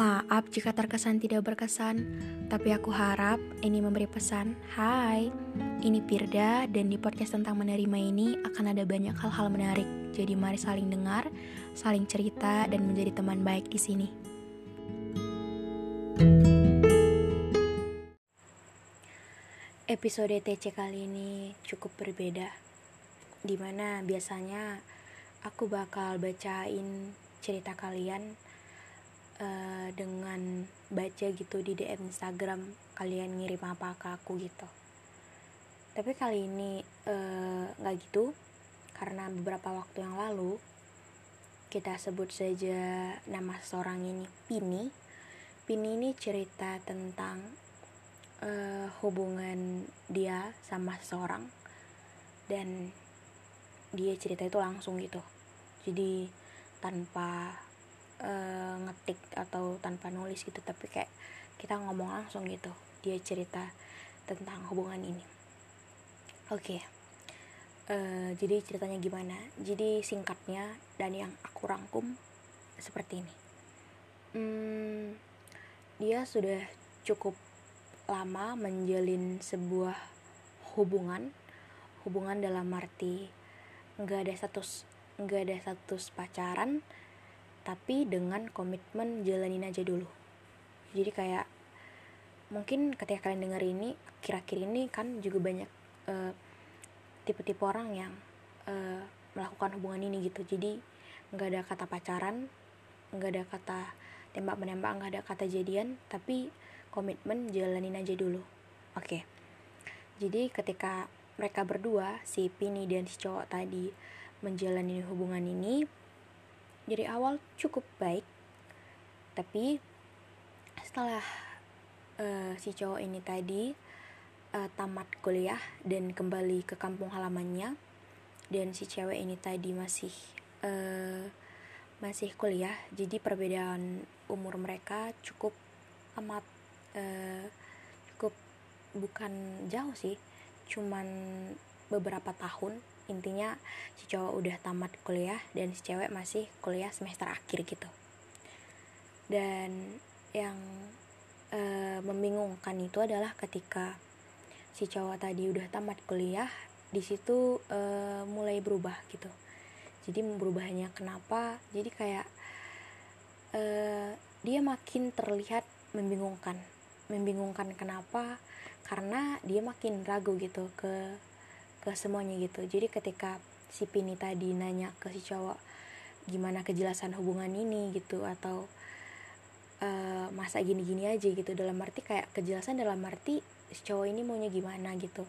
Maaf jika terkesan tidak berkesan, tapi aku harap ini memberi pesan. Hai, ini Pirda dan di podcast tentang menerima ini akan ada banyak hal-hal menarik. Jadi mari saling dengar, saling cerita dan menjadi teman baik di sini. Episode TC kali ini cukup berbeda. Di mana biasanya aku bakal bacain cerita kalian uh, dengan baca gitu di DM Instagram kalian ngirim apa ke aku gitu. Tapi kali ini eh, nggak uh, gitu karena beberapa waktu yang lalu kita sebut saja nama seorang ini Pini. Pini ini cerita tentang uh, hubungan dia sama seseorang. Dan dia cerita itu langsung gitu. Jadi tanpa uh, ngetik atau tanpa nulis gitu tapi kayak kita ngomong langsung gitu dia cerita tentang hubungan ini oke okay. uh, eh, jadi ceritanya gimana jadi singkatnya dan yang aku rangkum seperti ini hmm, dia sudah cukup lama menjalin sebuah hubungan hubungan dalam arti nggak ada status nggak ada status pacaran tapi dengan komitmen jalanin aja dulu. Jadi kayak mungkin ketika kalian dengar ini kira-kira ini kan juga banyak eh, tipe-tipe orang yang uh, melakukan hubungan ini gitu. Jadi nggak ada kata pacaran nggak ada kata tembak menembak nggak ada kata jadian tapi komitmen jalanin aja dulu. Oke. Jadi ketika mereka berdua si Pini dan si cowok tadi menjalani hubungan ini dari awal cukup baik. Tapi setelah uh, si cowok ini tadi uh, tamat kuliah dan kembali ke kampung halamannya dan si cewek ini tadi masih uh, masih kuliah jadi perbedaan umur mereka cukup amat uh, cukup bukan jauh sih cuman beberapa tahun intinya si cowok udah tamat kuliah dan si cewek masih kuliah semester akhir gitu. Dan yang e, membingungkan itu adalah ketika si cowok tadi udah tamat kuliah di situ e, mulai berubah gitu. Jadi berubahnya kenapa? Jadi kayak e, dia makin terlihat membingungkan. Membingungkan kenapa? Karena dia makin ragu gitu ke ke semuanya gitu. Jadi ketika si Pini tadi nanya ke si cowok gimana kejelasan hubungan ini? gitu atau uh, masa gini-gini aja gitu. Dalam arti kayak kejelasan dalam arti si cowok ini maunya gimana gitu.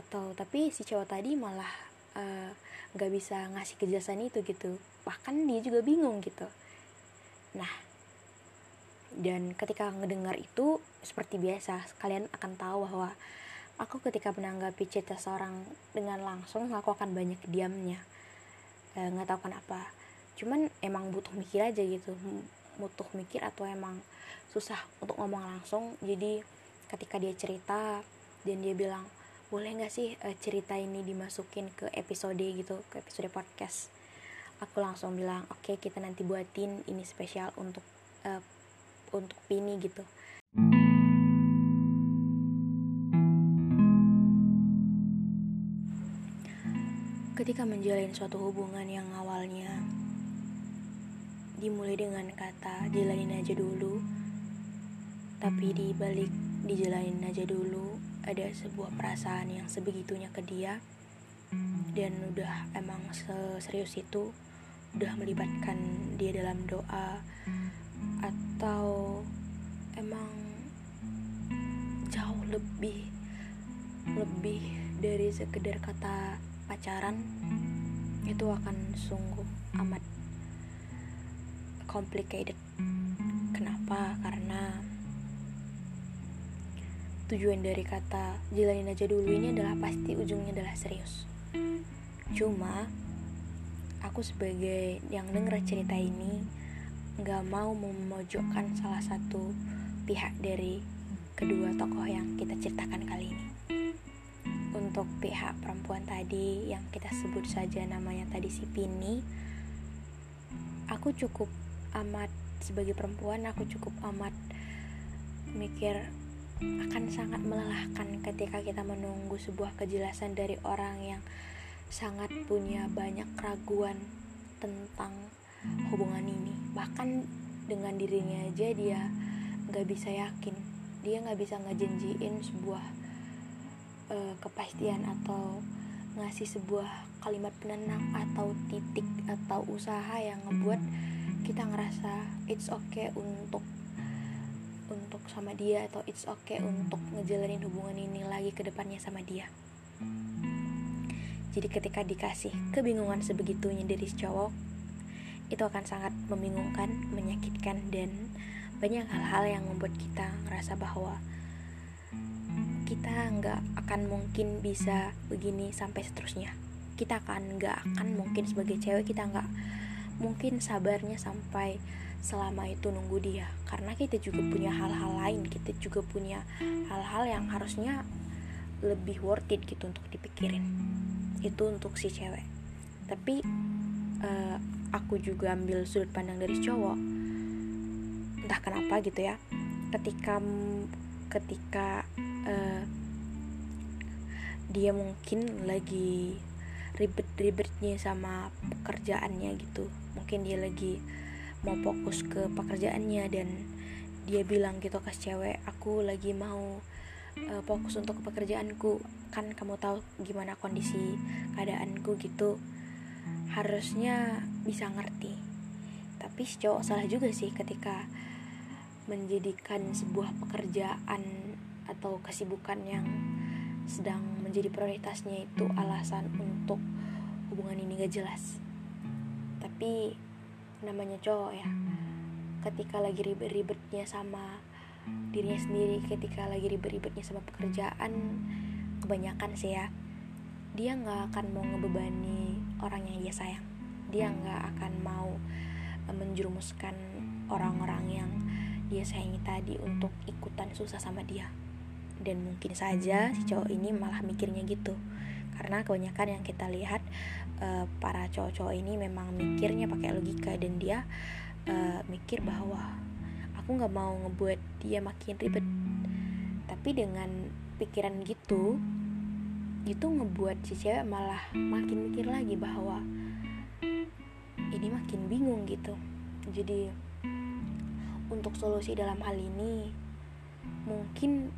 Atau tapi si cowok tadi malah eh, nggak uh, bisa ngasih kejelasan itu gitu. Bahkan dia juga bingung gitu. Nah dan ketika ngedengar itu seperti biasa kalian akan tahu bahwa aku ketika menanggapi cerita seorang dengan langsung aku akan banyak diamnya. Eh, nggak e, tahu kenapa. Cuman emang butuh mikir aja gitu. Butuh mikir atau emang susah untuk ngomong langsung. Jadi ketika dia cerita dan dia bilang boleh nggak sih e, cerita ini dimasukin ke episode gitu ke episode podcast? Aku langsung bilang oke okay, kita nanti buatin ini spesial untuk uh, untuk Pini gitu Ketika menjalin suatu hubungan yang awalnya dimulai dengan kata jalanin aja dulu, tapi di balik dijalanin aja dulu ada sebuah perasaan yang sebegitunya ke dia dan udah emang serius itu udah melibatkan dia dalam doa atau emang jauh lebih lebih dari sekedar kata pacaran itu akan sungguh amat complicated. Kenapa? Karena tujuan dari kata jalanin aja dulu ini adalah pasti ujungnya adalah serius. Cuma aku sebagai yang denger cerita ini nggak mau memojokkan salah satu pihak dari kedua tokoh yang kita ceritakan kali ini untuk pihak perempuan tadi yang kita sebut saja namanya tadi si Pini aku cukup amat sebagai perempuan aku cukup amat mikir akan sangat melelahkan ketika kita menunggu sebuah kejelasan dari orang yang sangat punya banyak keraguan tentang hubungan ini. Bahkan dengan dirinya aja dia nggak bisa yakin. Dia nggak bisa ngejanjiin sebuah uh, kepastian atau ngasih sebuah kalimat penenang atau titik atau usaha yang ngebuat kita ngerasa it's okay untuk untuk sama dia atau it's okay untuk ngejalanin hubungan ini lagi ke depannya sama dia. Jadi ketika dikasih kebingungan sebegitunya dari cowok, itu akan sangat membingungkan, menyakitkan, dan banyak hal-hal yang membuat kita ngerasa bahwa kita nggak akan mungkin bisa begini sampai seterusnya. Kita akan nggak akan mungkin sebagai cewek kita nggak mungkin sabarnya sampai selama itu nunggu dia. Karena kita juga punya hal-hal lain kita juga punya hal-hal yang harusnya lebih worth it gitu untuk dipikirin. Itu untuk si cewek. Tapi uh, aku juga ambil sudut pandang dari cowok. Entah kenapa gitu ya. Ketika ketika uh, dia mungkin lagi ribet-ribetnya sama pekerjaannya gitu. Mungkin dia lagi mau fokus ke pekerjaannya dan dia bilang gitu ke cewek aku lagi mau uh, fokus untuk pekerjaanku. Kan kamu tahu gimana kondisi keadaanku gitu. Harusnya bisa ngerti. Tapi cowok salah juga sih ketika menjadikan sebuah pekerjaan atau kesibukan yang sedang menjadi prioritasnya itu alasan untuk hubungan ini gak jelas. Tapi namanya cowok ya ketika lagi ribet-ribetnya sama dirinya sendiri ketika lagi ribet-ribetnya sama pekerjaan kebanyakan sih ya dia nggak akan mau ngebebani orang yang dia sayang. Dia nggak akan mau eh, menjerumuskan orang-orang yang dia sayangi tadi untuk ikutan susah sama dia. Dan mungkin saja si cowok ini malah mikirnya gitu. Karena kebanyakan yang kita lihat uh, para cowok-cowok ini memang mikirnya pakai logika dan dia uh, mikir bahwa aku nggak mau ngebuat dia makin ribet. Tapi dengan pikiran gitu itu ngebuat si cewek malah makin mikir lagi bahwa ini makin bingung gitu. Jadi untuk solusi dalam hal ini mungkin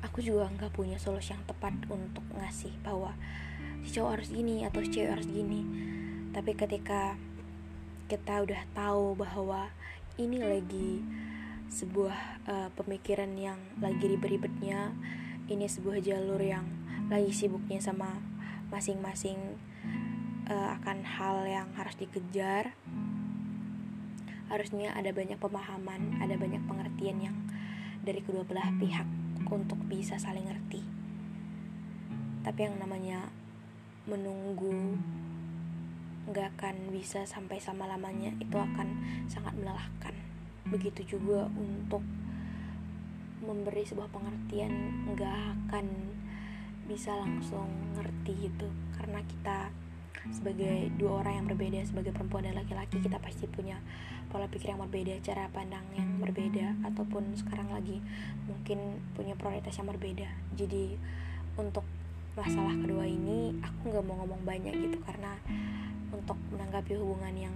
aku juga nggak punya solusi yang tepat untuk ngasih bahwa si cowok harus gini atau si cewek harus gini. Tapi ketika kita udah tahu bahwa ini lagi sebuah uh, pemikiran yang lagi ribet-ribetnya ini sebuah jalur yang lagi sibuknya sama masing-masing uh, akan hal yang harus dikejar harusnya ada banyak pemahaman ada banyak pengertian yang dari kedua belah pihak untuk bisa saling ngerti. Tapi yang namanya menunggu nggak akan bisa sampai sama lamanya itu akan sangat melelahkan. Begitu juga untuk memberi sebuah pengertian nggak akan bisa langsung ngerti gitu. Karena kita sebagai dua orang yang berbeda sebagai perempuan dan laki-laki kita pasti punya pola pikir yang berbeda cara pandang yang berbeda ataupun sekarang lagi mungkin punya prioritas yang berbeda. Jadi untuk masalah kedua ini aku nggak mau ngomong banyak gitu karena untuk menanggapi hubungan yang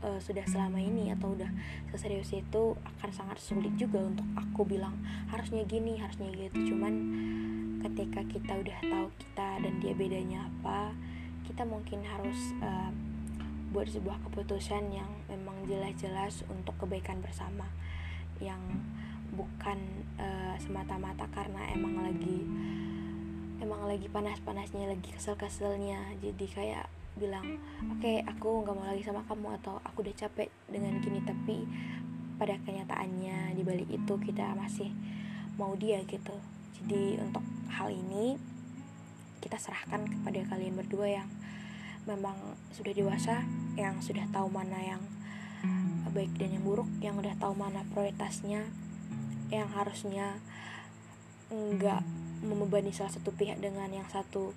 uh, sudah selama ini atau udah seserius itu akan sangat sulit juga untuk aku bilang harusnya gini harusnya gitu. Cuman ketika kita udah tahu kita dan dia bedanya apa kita mungkin harus uh, buat sebuah keputusan yang memang jelas-jelas untuk kebaikan bersama. Yang bukan uh, semata-mata karena emang lagi emang lagi panas-panasnya lagi kesel-keselnya. Jadi kayak bilang oke okay, aku nggak mau lagi sama kamu atau aku udah capek dengan gini. Tapi pada kenyataannya di balik itu kita masih mau dia gitu. Jadi untuk hal ini kita serahkan kepada kalian berdua yang memang sudah dewasa yang sudah tahu mana yang baik dan yang buruk yang udah tahu mana prioritasnya yang harusnya enggak membebani salah satu pihak dengan yang satu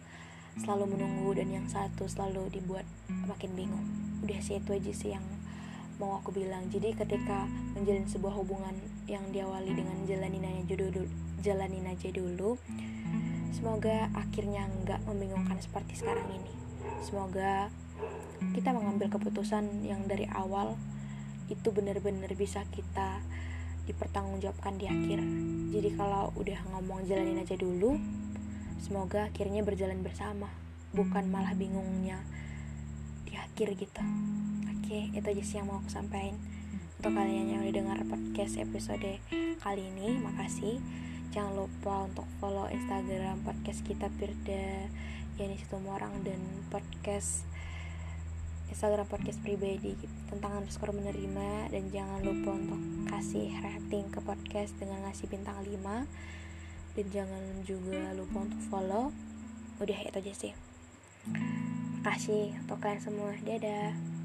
selalu menunggu dan yang satu selalu dibuat makin bingung. Udah sih itu aja sih yang mau aku bilang. Jadi ketika menjalin sebuah hubungan yang diawali dengan jalanin aja dulu jalanin aja dulu semoga akhirnya nggak membingungkan seperti sekarang ini semoga kita mengambil keputusan yang dari awal itu benar-benar bisa kita dipertanggungjawabkan di akhir jadi kalau udah ngomong jalanin aja dulu semoga akhirnya berjalan bersama bukan malah bingungnya di akhir gitu Oke, itu aja sih yang mau aku sampaikan untuk kalian yang udah dengar podcast episode kali ini. Makasih. Jangan lupa untuk follow Instagram podcast kita Pirda Yani orang dan podcast Instagram podcast pribadi tentang underscore menerima dan jangan lupa untuk kasih rating ke podcast dengan ngasih bintang 5 dan jangan juga lupa untuk follow. Udah itu aja sih. Kasih untuk kalian semua. Dadah